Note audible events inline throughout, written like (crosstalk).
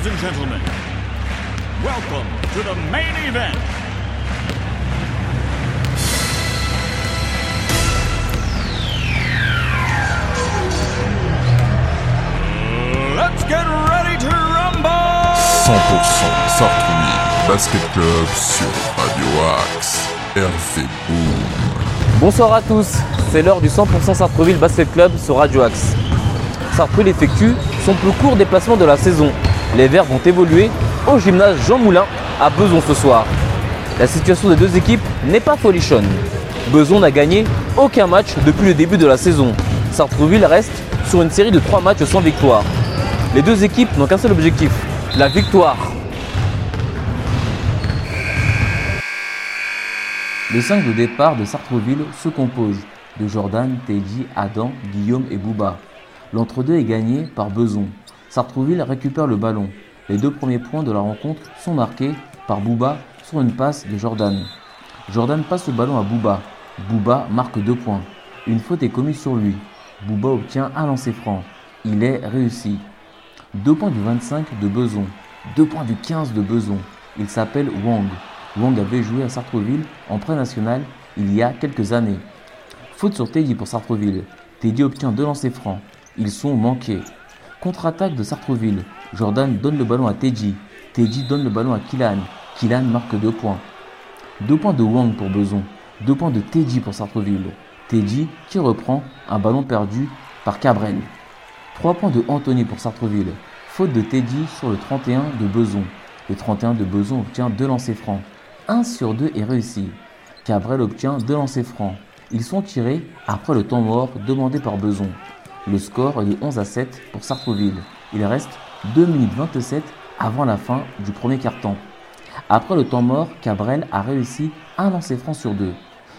Ladies and gentlemen, welcome to the main event. Let's get ready to rumble! 100% Sartrouville Basket Club sur Radio Axe. RV Boom. Bonsoir à tous, c'est l'heure du 100% Sartreville Basket Club sur Radio Axe. Sartreville effectue son plus court déplacement de la saison. Les Verts vont évoluer au gymnase Jean Moulin à Beson ce soir. La situation des deux équipes n'est pas folichonne. Beson n'a gagné aucun match depuis le début de la saison. Sartreville reste sur une série de 3 matchs sans victoire. Les deux équipes n'ont qu'un seul objectif, la victoire. Le 5 de départ de Sartreville se compose de Jordan, Teddy, Adam, Guillaume et Bouba. L'entre-deux est gagné par Beson. Sartreville récupère le ballon. Les deux premiers points de la rencontre sont marqués par Bouba sur une passe de Jordan. Jordan passe le ballon à Bouba. Bouba marque deux points. Une faute est commise sur lui. Bouba obtient un lancer franc. Il est réussi. Deux points du 25 de Beson. Deux points du 15 de Beson. Il s'appelle Wang. Wang avait joué à Sartreville en pré-national il y a quelques années. Faute sur Teddy pour Sartreville. Teddy obtient deux lancers francs. Ils sont manqués. Contre-attaque de Sartreville. Jordan donne le ballon à Teddy. Teddy donne le ballon à Kilan. Kilan marque deux points. Deux points de Wang pour Beson. Deux points de Teddy pour Sartreville. Teddy qui reprend un ballon perdu par Cabrel. Trois points de Anthony pour Sartreville. Faute de Teddy sur le 31 de Beson. Le 31 de Beson obtient deux lancers francs. 1 sur 2 est réussi. Cabrel obtient deux lancers francs. Ils sont tirés après le temps mort demandé par Beson. Le score est de 11 à 7 pour Sartreville. Il reste 2 minutes 27 avant la fin du premier quart-temps. Après le temps mort, Cabrel a réussi un lancer franc sur deux.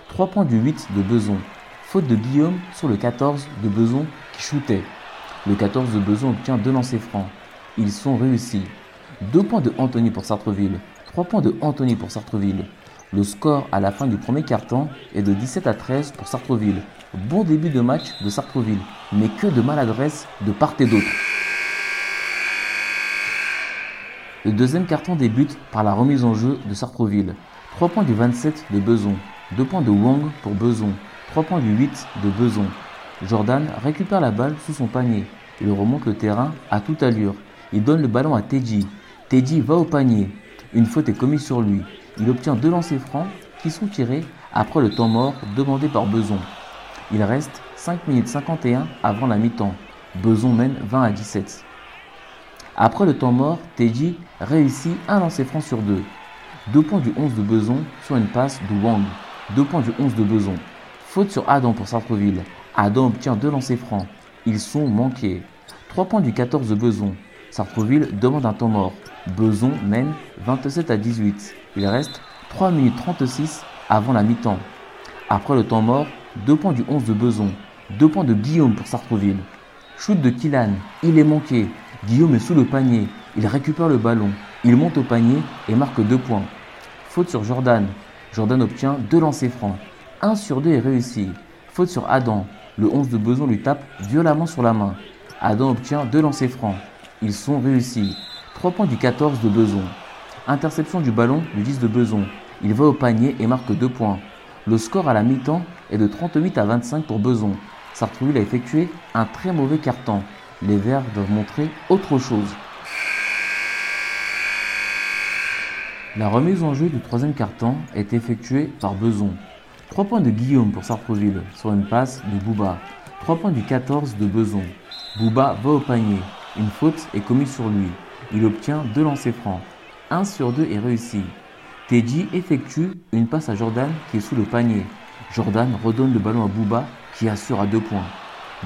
3 points du 8 de Beson. Faute de Guillaume sur le 14 de Beson qui shootait. Le 14 de Beson obtient deux lancers francs. Ils sont réussis. 2 points de Anthony pour Sartreville. 3 points de Anthony pour Sartreville. Le score à la fin du premier quart-temps est de 17 à 13 pour Sartreville. Bon début de match de Sartreville, mais que de maladresse de part et d'autre. Le deuxième carton débute par la remise en jeu de Sartreville. 3 points du 27 de Beson, 2 points de Wang pour Beson, 3 points du 8 de Beson. Jordan récupère la balle sous son panier. Il remonte le terrain à toute allure. Il donne le ballon à Teddy. Teddy va au panier. Une faute est commise sur lui. Il obtient deux lancers francs qui sont tirés après le temps mort demandé par Beson. Il reste 5 minutes 51 avant la mi-temps. Beson mène 20 à 17. Après le temps mort, Teddy réussit un lancer franc sur deux. Deux points du 11 de Beson sur une passe de Wang. Deux points du 11 de Beson. Faute sur Adam pour Sartreville. Adam obtient deux lancers francs. Ils sont manqués. Trois points du 14 de Beson. Sartreville demande un temps mort. Beson mène 27 à 18. Il reste 3 minutes 36 avant la mi-temps. Après le temps mort, 2 points du 11 de Beson. 2 points de Guillaume pour Sartreville. Shoot de Killan. Il est manqué. Guillaume est sous le panier. Il récupère le ballon. Il monte au panier et marque 2 points. Faute sur Jordan. Jordan obtient 2 lancers francs. 1 sur 2 est réussi. Faute sur Adam. Le 11 de Beson lui tape violemment sur la main. Adam obtient 2 lancers francs. Ils sont réussis. 3 points du 14 de Beson. Interception du ballon du 10 de Beson. Il va au panier et marque 2 points. Le score à la mi-temps est de 38 à 25 pour Beson. Sartreville a effectué un très mauvais carton. Les Verts doivent montrer autre chose. La remise en jeu du troisième carton est effectuée par Beson. 3 points de Guillaume pour Sartreville sur une passe de Bouba. 3 points du 14 de Beson. Bouba va au panier. Une faute est commise sur lui. Il obtient deux lancers francs. 1 sur 2 est réussi. Teddy effectue une passe à Jordan qui est sous le panier. Jordan redonne le ballon à Bouba qui assure à deux points.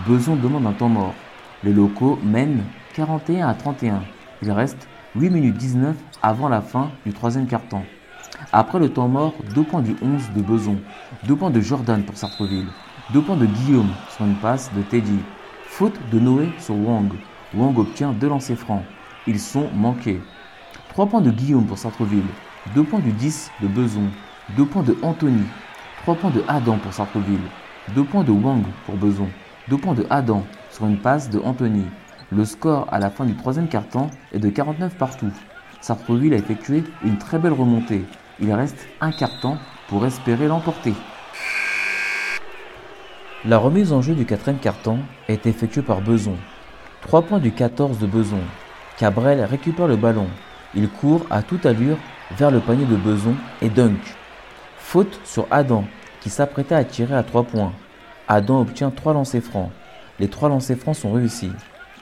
Beson demande un temps mort. Les locaux mènent 41 à 31. Il reste 8 minutes 19 avant la fin du troisième quart-temps. Après le temps mort, 2 points du 11 de Beson, 2 points de Jordan pour Sartreville, 2 points de Guillaume sur une passe de Teddy. Faute de Noé sur Wang. Wang obtient deux lancers francs. Ils sont manqués. 3 points de Guillaume pour Sartreville, 2 points du 10 de Beson, 2 points de Anthony, 3 points de Adam pour Sartreville, 2 points de Wang pour Beson, 2 points de Adam sur une passe de Anthony, Le score à la fin du troisième quart-temps est de 49 partout. Sartreville a effectué une très belle remontée. Il reste un quart-temps pour espérer l'emporter. La remise en jeu du quatrième quart-temps est effectuée par Beson. 3 points du 14 de Beson. Cabrel récupère le ballon. Il court à toute allure vers le panier de Beson et dunk. Faute sur Adam qui s'apprêtait à tirer à 3 points. Adam obtient 3 lancers francs. Les 3 lancers francs sont réussis.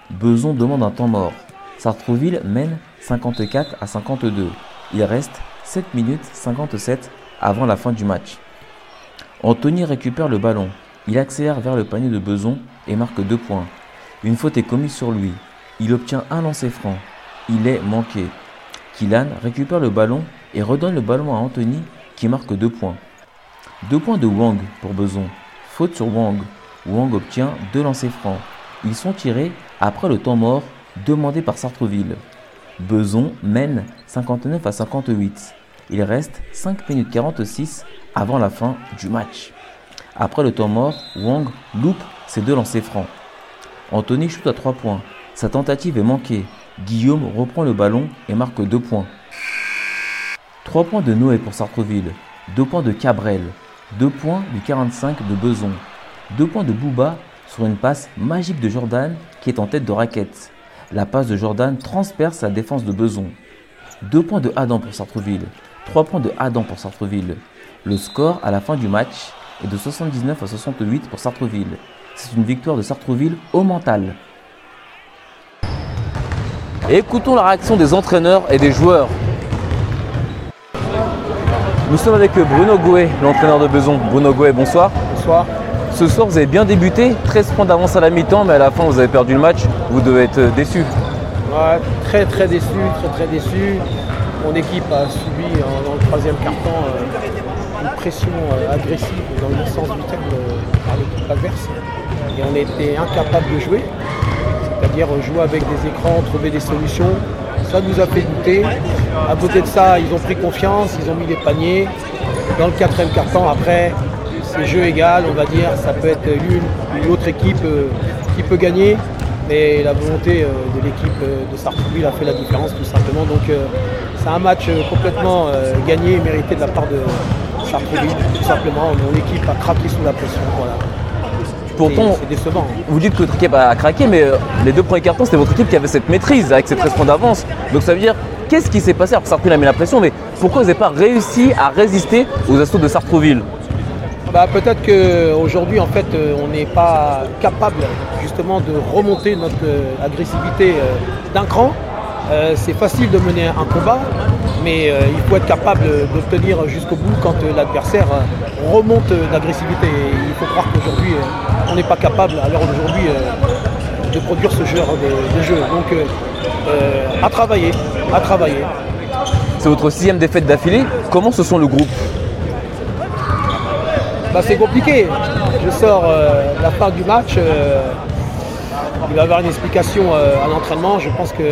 Beson demande un temps mort. Sartrouville mène 54 à 52. Il reste 7 minutes 57 avant la fin du match. Anthony récupère le ballon. Il accélère vers le panier de Beson et marque 2 points. Une faute est commise sur lui. Il obtient un lancer franc. Il est manqué. Kylan récupère le ballon et redonne le ballon à Anthony qui marque 2 points. 2 points de Wang pour Beson. Faute sur Wang. Wang obtient deux lancers francs. Ils sont tirés après le temps mort demandé par Sartreville. Beson mène 59 à 58. Il reste 5 minutes 46 avant la fin du match. Après le temps mort, Wang loupe ses deux lancers francs. Anthony chute à 3 points. Sa tentative est manquée. Guillaume reprend le ballon et marque 2 points. 3 points de Noé pour Sartreville. 2 points de Cabrel. 2 points du 45 de Beson. 2 points de Bouba sur une passe magique de Jordan qui est en tête de raquette. La passe de Jordan transperce la défense de Beson. 2 points de Adam pour Sartreville. 3 points de Adam pour Sartreville. Le score à la fin du match est de 79 à 68 pour Sartreville. C'est une victoire de Sartreville au mental. Écoutons la réaction des entraîneurs et des joueurs. Nous sommes avec Bruno Gouet, l'entraîneur de Beson. Bruno Gouet, bonsoir. Bonsoir. Ce soir, vous avez bien débuté, 13 points d'avance à la mi-temps, mais à la fin, vous avez perdu le match. Vous devez être déçu. Ouais, très très déçu, très très déçu. Mon équipe a subi euh, dans le troisième quart-temps euh, une pression euh, agressive dans le sens du terme par l'équipe adverse. Et on était incapable de jouer, c'est-à-dire jouer avec des écrans, trouver des solutions. Ça nous a fait douter. À côté de ça, ils ont pris confiance, ils ont mis les paniers. Dans le quatrième quart-temps, après, c'est jeu égal, on va dire. Ça peut être l'une ou l'autre équipe qui peut gagner. Mais la volonté de l'équipe de Sartrouville a fait la différence tout simplement. Donc c'est un match complètement gagné et mérité de la part de Sartrouville, tout simplement. Mon équipe a craqué sous la pression. Voilà. Pourtant, c'est décevant. vous dites que votre équipe a craqué, mais euh, les deux premiers cartons, c'était votre équipe qui avait cette maîtrise avec ces 13 points d'avance. Donc ça veut dire, qu'est-ce qui s'est passé? Alors que Sartrouville a mis la pression, mais pourquoi vous n'avez pas réussi à résister aux assauts de Sartrouville? Bah, peut-être qu'aujourd'hui, en fait, euh, on n'est pas capable justement de remonter notre euh, agressivité d'un cran. Euh, c'est facile de mener un combat, mais euh, il faut être capable de tenir jusqu'au bout quand euh, l'adversaire remonte d'agressivité. Il faut croire qu'aujourd'hui, on n'est pas capable, à l'heure d'aujourd'hui, de produire ce genre de, de jeu. Donc, à travailler, à travailler. C'est votre sixième défaite d'affilée. Comment se sent le groupe? Bah, c'est compliqué. Je sors la fin du match. Il va y avoir une explication euh, à l'entraînement. Je pense que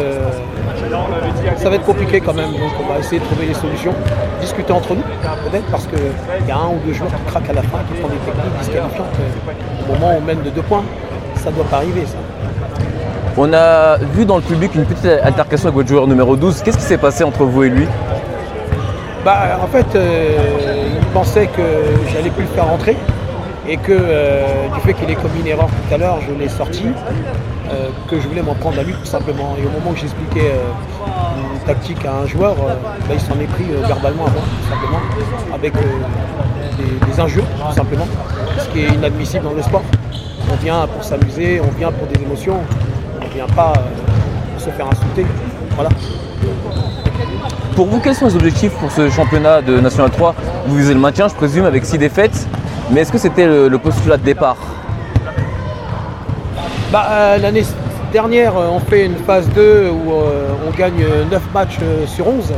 ça va être compliqué quand même. Donc on va essayer de trouver des solutions. Discuter entre nous, peut-être, parce qu'il y a un ou deux joueurs qui craquent à la fin, qui font des techniques disqualifiantes. Au moment où on mène de deux points, ça ne doit pas arriver ça. On a vu dans le public une petite altercation avec votre joueur numéro 12. Qu'est-ce qui s'est passé entre vous et lui? Bah, en fait, euh, il pensait que j'allais plus le faire rentrer et que euh, du fait qu'il ait commis une erreur tout à l'heure, je l'ai sorti, euh, que je voulais m'en prendre à lui tout simplement. Et au moment où j'expliquais euh, une tactique à un joueur, euh, bah, il s'en est pris euh, verbalement à moi tout simplement, avec euh, des, des injures tout simplement, ce qui est inadmissible dans le sport. On vient pour s'amuser, on vient pour des émotions, on ne vient pas euh, pour se faire insulter. Voilà. Pour vous, quels sont les objectifs pour ce championnat de National 3 Vous visez le maintien, je présume, avec 6 défaites. Mais est-ce que c'était le, postulat de départ Bah, euh, L'année dernière, euh, on fait une phase 2 où euh, on gagne 9 matchs sur 11.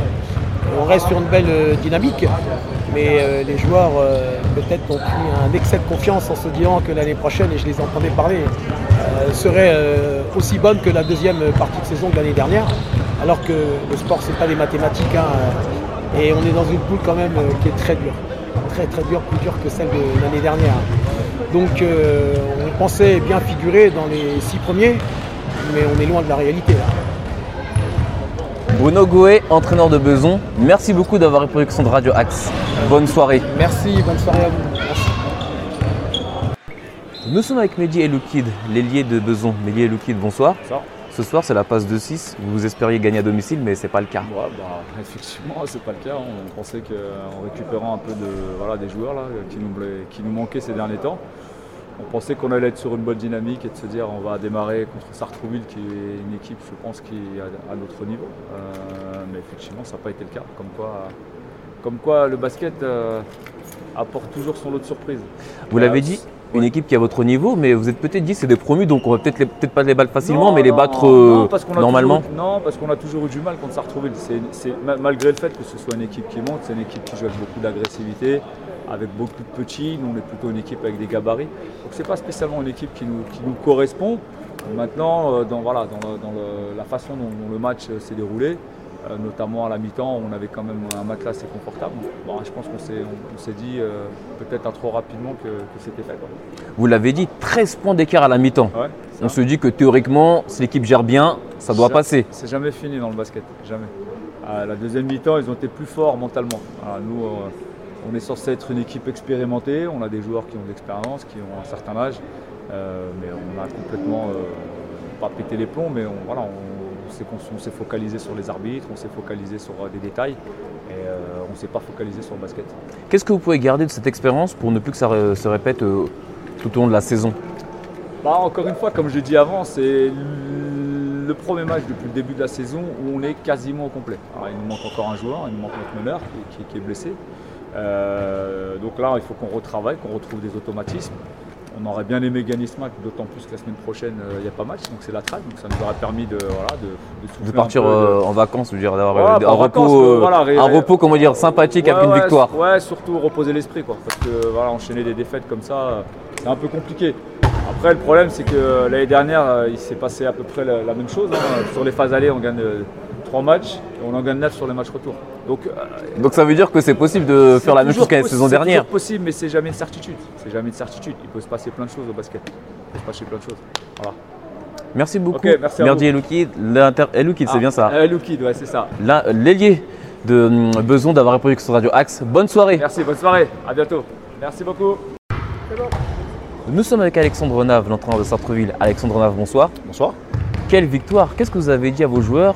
On reste sur une belle dynamique, mais les joueurs peut-être ont pris un excès de confiance en se disant que l'année prochaine, et je les entendais parler, serait aussi bonne que la deuxième partie de saison de l'année dernière, alors que le sport, c'est pas des mathématiques. hein, et on est dans une poule quand même qui est très dure, très très dure, plus dure que celle de l'année dernière. Donc euh, on pensait bien figurer dans les six premiers. mais on est loin de la réalité là. Bruno Gouet, entraîneur de Beson, merci beaucoup d'avoir répondu à de Radio Axe. Bonne soirée. Merci, bonne soirée à vous. Merci. Nous sommes avec Mehdi Eloukid, l'ailier de Beson. Mehdi Eloukid, bonsoir. Bonsoir. Ce soir, c'est la passe de 6. Vous espériez gagner à domicile, mais c'est pas le cas. Ouais, bah, (laughs) effectivement, c'est pas le cas. On pensait qu'en récupérant un peu de, voilà, des joueurs là, qui, nous, qui nous manquaient ces derniers temps, on pensait qu'on allait être sur une bonne dynamique et de se dire on va démarrer contre Sartrouville qui est une équipe je pense qui est à, notre niveau. Euh, mais effectivement ça n'a pas été le cas. Comme quoi, comme quoi le basket euh, apporte toujours son lot de surprises. Vous l'avez dit, une équipe qui est à votre niveau, mais vous êtes peut-être dit c'est des promus, donc on va peut-être peut pas les battre facilement, mais les battre euh, normalement. non, parce qu'on a toujours eu du mal contre Sartrouville. C'est, malgré le fait que ce soit une équipe qui monte, c'est une équipe qui joue avec beaucoup d'agressivité, avec beaucoup de petits. Nous, on est plutôt une équipe avec des gabarits. Donc c'est pas spécialement une équipe qui nous, qui nous correspond. Maintenant, euh, dans, voilà, dans, la façon dont le match s'est déroulé, euh, notamment à la mi-temps, on avait quand même un matelas assez confortable. Bon, je pense qu'on s'est, dit euh, peut-être trop rapidement que, c'était fait. Vous l'avez dit, 13 points d'écart à la mi-temps. on se dit que théoriquement, si l'équipe gère bien, ça doit passer. C'est jamais fini dans le basket, jamais. À la deuxième mi-temps, ils ont été plus forts mentalement. nous, euh, on est censé être une équipe expérimentée, on a des joueurs qui ont de l'expérience, qui ont un certain âge, mais on a complètement pas pété les plombs, mais on, voilà, on, on s'est focalisé sur les arbitres, on s'est focalisé sur euh, des détails et euh, on ne s'est pas focalisé sur le basket. Qu'est-ce que vous pouvez garder de cette expérience pour ne plus que ça se répète euh, tout au long de la saison? Bah, Encore une fois, comme je l'ai dit avant, c'est le premier match depuis le début de la saison où on est quasiment au complet. il nous manque encore un joueur, il nous manque notre meneur qui, est blessé. donc là, il faut qu'on retravaille, qu'on retrouve des automatismes. On aurait bien aimé gagner ce match, d'autant plus que la semaine prochaine, euh, il n'y a pas match, donc c'est la traque, donc ça nous aurait permis de, voilà, de, partir euh, en vacances, dire, d'avoir euh, un, repos, un repos, comment dire, sympathique après une victoire. Ouais, surtout reposer l'esprit, quoi, parce que voilà, enchaîner des défaites comme ça, c'est un peu compliqué. Après, le problème, c'est que l'année dernière, il s'est passé à peu près la, même chose. Hein. Sur les phases allées, on gagne trois matchs et on en gagne neuf sur les matchs retour. Donc, euh, Donc ça veut dire que c'est possible de faire la même chose qu'à la saison dernière C'est possible, mais c'est jamais une certitude. C'est jamais une certitude. Il peut se passer plein de choses au basket. Il peut se passer plein de choses. Voilà. Merci beaucoup. Okay, merci Merdi Eloukid, Eloukid, c'est bien ça ah, Eloukid, ouais, c'est ça. L'ailier de hum, Beson d'avoir répondu sur Radio Axe. Bonne soirée. Merci, bonne soirée. À bientôt. Merci beaucoup. Nous sommes avec Alexandre Nave, l'entraîneur de Sartreville. Alexandre Nave, bonsoir. Bonsoir. Quelle victoire Qu'est-ce que vous avez dit à vos joueurs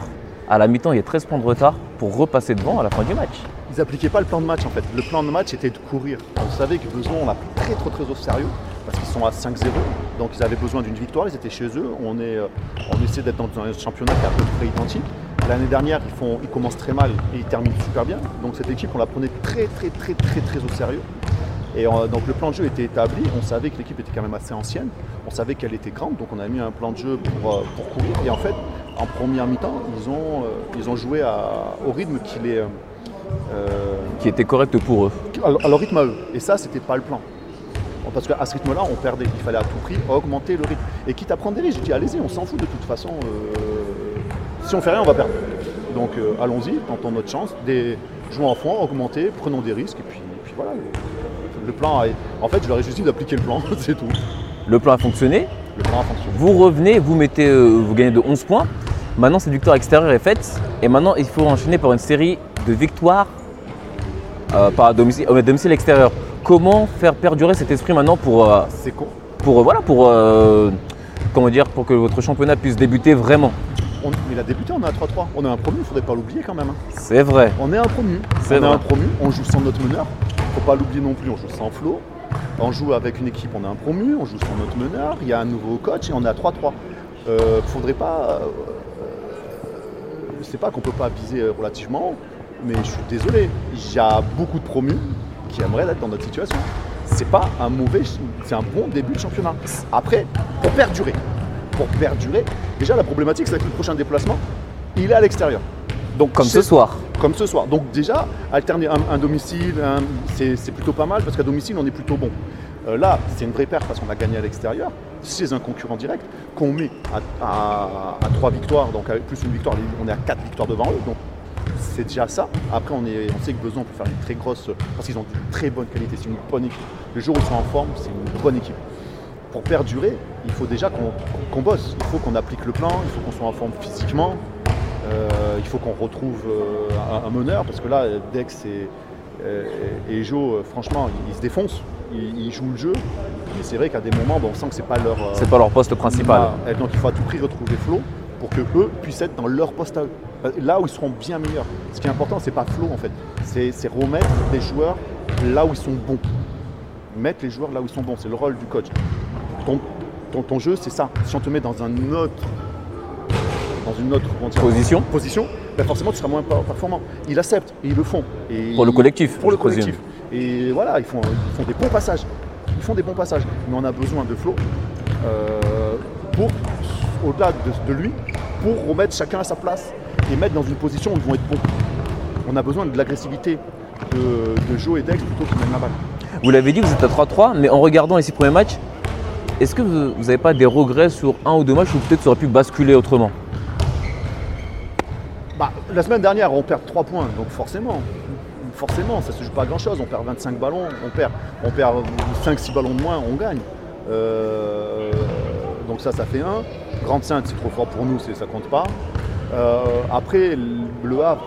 à la mi-temps, il y a 13 points de retard pour repasser devant à la fin du match. Ils n'appliquaient pas le plan de match en fait. Le plan de match était de courir. Vous savez que besoin, on l'a pris très très très au sérieux parce qu'ils sont à 5-0. Donc ils avaient besoin d'une victoire, ils étaient chez eux. On, est, euh, on essaie d'être dans un championnat qui est à peu près identique. L'année dernière, ils, font, ils commencent très mal et ils terminent super bien. Donc cette équipe, on la prenait très très très très très au sérieux. Et euh, donc le plan de jeu était établi, on savait que l'équipe était quand même assez ancienne, on savait qu'elle était grande, donc on a mis un plan de jeu pour, euh, pour courir. Et en fait, en première mi-temps, ils ont, euh, ils ont joué au rythme qui les. qui était correct pour eux. À, leur rythme à eux. Et ça, c'était pas le plan. Parce qu'à ce rythme-là, on perdait. Il fallait à tout prix augmenter le rythme. Et quitte à prendre des risques, j'ai dit allez-y, on s'en fout de toute façon. si on fait rien, on va perdre. Donc allons-y, tentons notre chance. Des, jouons en fond, augmenter, prenons des risques. Et puis, et puis voilà le plan En fait, je leur ai juste dit d'appliquer le plan, (laughs) c'est tout. Le plan a fonctionné Le plan a fonctionné. Vous revenez, vous mettez, euh, vous gagnez de 11 points. Maintenant, cette victoire extérieure est faite. Et maintenant, il faut enchaîner par une série de victoires euh, par domicile, euh, domicile extérieur. Comment faire perdurer cet esprit maintenant pour. c'est con. Pour, voilà, pour, comment dire, pour que votre championnat puisse débuter vraiment? On, il a débuté, on est à 3-3. On est un promu, il ne faudrait pas l'oublier quand même. Hein. C'est vrai. On est un promu. On est un promu, on joue sans notre meneur faut pas l'oublier non plus, on joue sans flot. On joue avec une équipe, on est un promu, on joue sans notre meneur, il y a un nouveau coach et on est à 3-3. Euh, faudrait pas. Sais pas qu'on peut pas viser relativement, mais je suis désolé. Il y a beaucoup de promus qui aimeraient être dans notre situation. C'est pas un mauvais, c'est un bon début de championnat. Après, pour perdurer, pour perdurer, déjà la problématique c'est que le prochain déplacement, il est à l'extérieur. Donc comme ce soir. Comme ce soir. Donc déjà, alterner un, domicile, c'est plutôt pas mal parce qu'à domicile, on est plutôt bon. Euh, là, c'est une vraie perte parce qu'on a gagné à l'extérieur. C'est un concurrent direct qu'on met à, trois victoires, donc avec plus une victoire, on est à quatre victoires devant eux. Donc c'est déjà ça. Après, on, est, on sait que Beson peut faire une très grosse. parce qu'ils ont une très bonne qualité, c'est une bonne équipe. Le jour où ils sont en forme, c'est une bonne équipe. pour perdurer, il faut déjà qu'on bosse. Il faut qu'on applique le plan, il faut qu'on soit en forme physiquement, euh, il faut qu'on retrouve euh, un, meneur, parce que là, Dex et, et, Joe, franchement, ils, se défoncent, ils, jouent le jeu. Mais c'est vrai qu'à des moments, on sent que c'est pas leur. c'est pas leur poste principal. donc il faut à tout prix retrouver Flo pour que eux puissent être dans leur poste à eux. Là où ils seront bien meilleurs. Ce qui est important, c'est pas Flo en fait. C'est remettre des joueurs là où ils sont bons. Mettre les joueurs là où ils sont bons. C'est le rôle du coach. Ton, ton, jeu, c'est ça. Si on te met dans un autre dans une autre position, position ben forcément tu seras moins performant. Ils acceptent et ils le font. Et pour le collectif. Pour le collectif. Et voilà, ils font, ils font des bons passages. Font des bons passages. Mais on a besoin de Flo euh, pour, au-delà de, lui, pour remettre chacun à sa place et mettre dans une position où ils vont être bons. On a besoin de l'agressivité de, Joe et Dex plutôt qu'ils mènent la balle. Vous l'avez dit, vous êtes à 3-3, mais en regardant les six premiers matchs, est-ce que vous n'avez pas des regrets sur un ou deux matchs où peut-être ça aurait pu basculer autrement? Bah, La semaine dernière, on perd 3 points, donc forcément, forcément, ça ne se joue pas à grand-chose. On perd 25 ballons, on perd, on perd 5-6 ballons de moins, on gagne. Euh, donc ça, ça fait 1. Grande Sainte, c'est trop fort pour nous, ça compte pas. Euh, après, le Havre,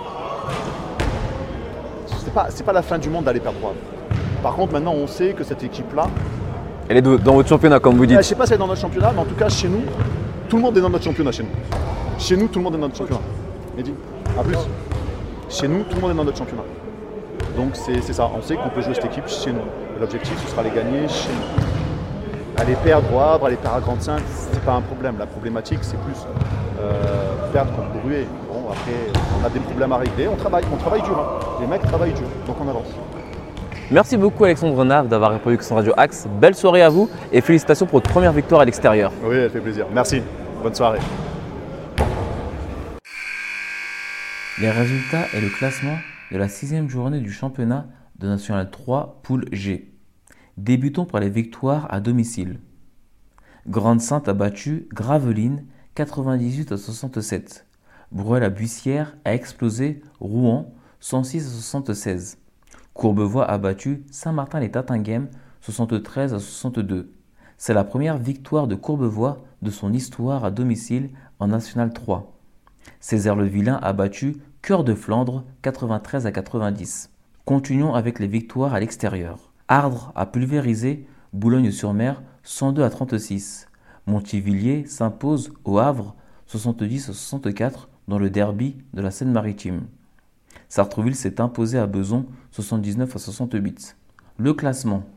c'est pas, pas la fin du monde d'aller perdre 3. Par contre, maintenant, on sait que cette équipe-là. Elle est dans votre championnat, comme vous dites. Je ne sais pas si elle est dans notre championnat, mais en tout cas, chez nous, tout le monde est dans notre championnat chez nous. Chez nous, tout le monde est dans notre championnat. Mehdi, à plus. Chez nous, tout le monde est dans notre championnat. Donc c'est ça, on sait qu'on peut jouer cette équipe chez nous. L'objectif, ce sera les gagner chez nous. Aller perdre au Havre, aller perdre à Grande Sainte, c'est pas un problème. La problématique, c'est plus euh, perdre contre Bruet. Bon, après, on a des problèmes à régler. On travaille, on travaille dur. Hein. Les mecs travaillent dur, donc on avance. Merci beaucoup Alexandre Nav d'avoir répondu à son Radio Axe. Belle soirée à vous et félicitations pour votre première victoire à l'extérieur. Oui, elle fait plaisir. Merci. Bonne soirée. Les résultats et le classement de la sixième journée du championnat de National 3 Poule G. Débutons par les victoires à domicile. Grande-Sainte a battu Gravelines 98 à 67. Bruel-la-Bussière a explosé Rouen 106 à 76. Courbevoie a battu Saint-Martin-les-Tatinghem 73 à 62. C'est la première victoire de Courbevoie de son histoire à domicile en National 3. Césaire-le-Vilain a battu Cœur de Flandre 93 à 90. Continuons avec les victoires à l'extérieur. Ardre a pulvérisé Boulogne-sur-Mer 102 à 36. Montivilliers s'impose au Havre 70 à 64 dans le derby de la Seine-Maritime. Sartreville s'est imposé à Beson 79 à 68. Le classement.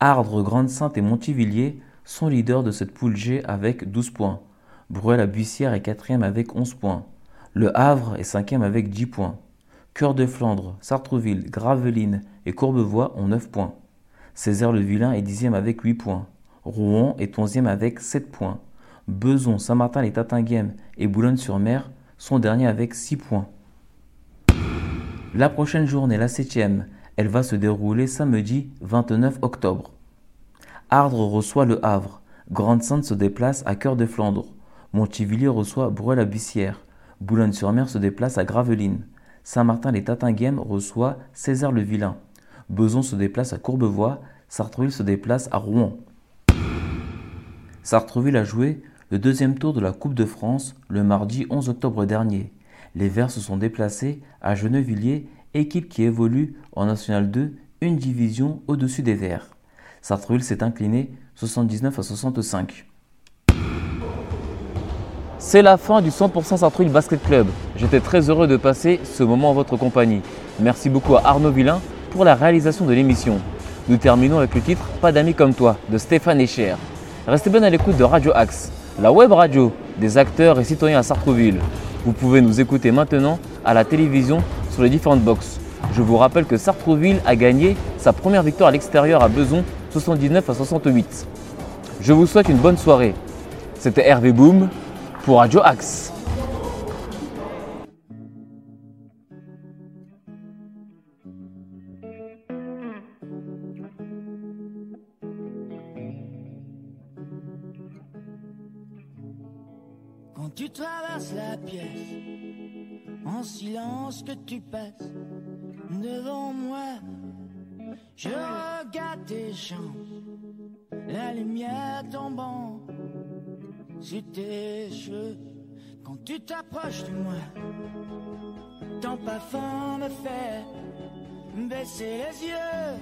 Ardre, Grande-Sainte et Montivilliers sont leaders de cette poule G avec 12 points. Bruel-la-Bussière est quatrième avec 11 points. Le Havre est cinquième avec 10 points. Cœur de Flandre, Sartreville, Gravelines et Courbevoie ont 9 points. Césaire-le-Vilain est dixième avec 8 points. Rouen est onzième avec 7 points. Beson, Saint-Martin-les-Tatinguem et Boulogne-sur-Mer sont derniers avec 6 points. La prochaine journée, la septième, elle va se dérouler samedi 29 octobre. Ardre reçoit le Havre. Grande-Sainte se déplace à Cœur de Flandre. Montivilliers reçoit Bruel-la-Bussière. Boulogne-sur-Mer se déplace à Gravelines. Saint-Martin-les-Tatinguem reçoit César-le-Vilain. Beson se déplace à Courbevoie. Sartreville se déplace à Rouen. Sartreville a joué le deuxième tour de la Coupe de France le mardi 11 octobre dernier. Les Verts se sont déplacés à Gennevilliers, équipe qui évolue en National 2, une division au-dessus des Verts. Sartreville s'est incliné 79 à 65. C'est la fin du 100% Sartreville Basket Club. J'étais très heureux de passer ce moment en votre compagnie. Merci beaucoup à Arnaud Villain pour la réalisation de l'émission. Nous terminons avec le titre Pas d'amis comme toi de Stéphane Echer. Restez bien à l'écoute de Radio Axe, la web radio des acteurs et citoyens à Sartreville. Vous pouvez nous écouter maintenant à la télévision sur les différentes boxes. Je vous rappelle que Sartreville a gagné sa première victoire à l'extérieur à Beson 79 à 68. Je vous souhaite une bonne soirée. C'était Hervé Boom pour Radio Axe. Quand tu traverses la pièce, en silence que tu passes devant moi, je regarde tes chances la lumière tombant sur tes cheveux. Quand tu t'approches de moi, ton parfum me fait baisser les yeux.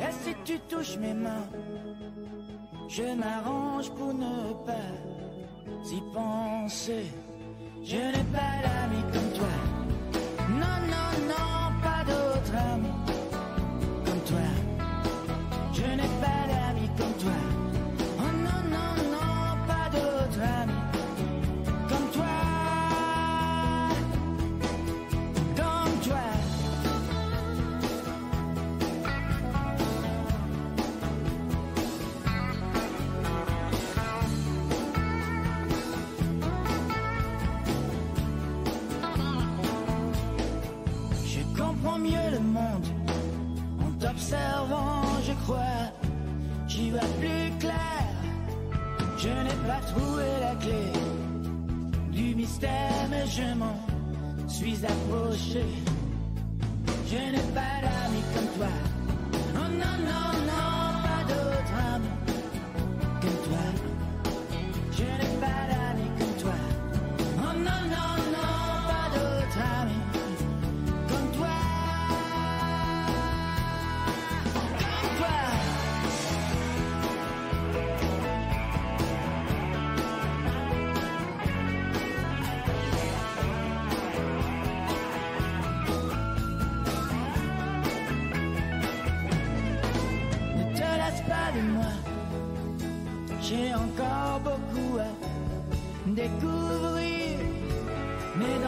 Et si tu touches mes mains, je m'arrange pour ne pas y penser. Je n'ai pas d'amis comme toi. Non, non, non, pas d'autres amis en t'observant, je crois. J'y vois plus clair. Je n'ai pas trouvé la clé du mystère, mais je m'en suis approché. Je n'ai pas d'amis comme toi. Oh non, non, non, pas d'autres amis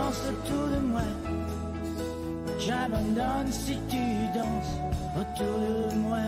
Mais danse autour de moi. J'abandonne si tu danses autour de moi.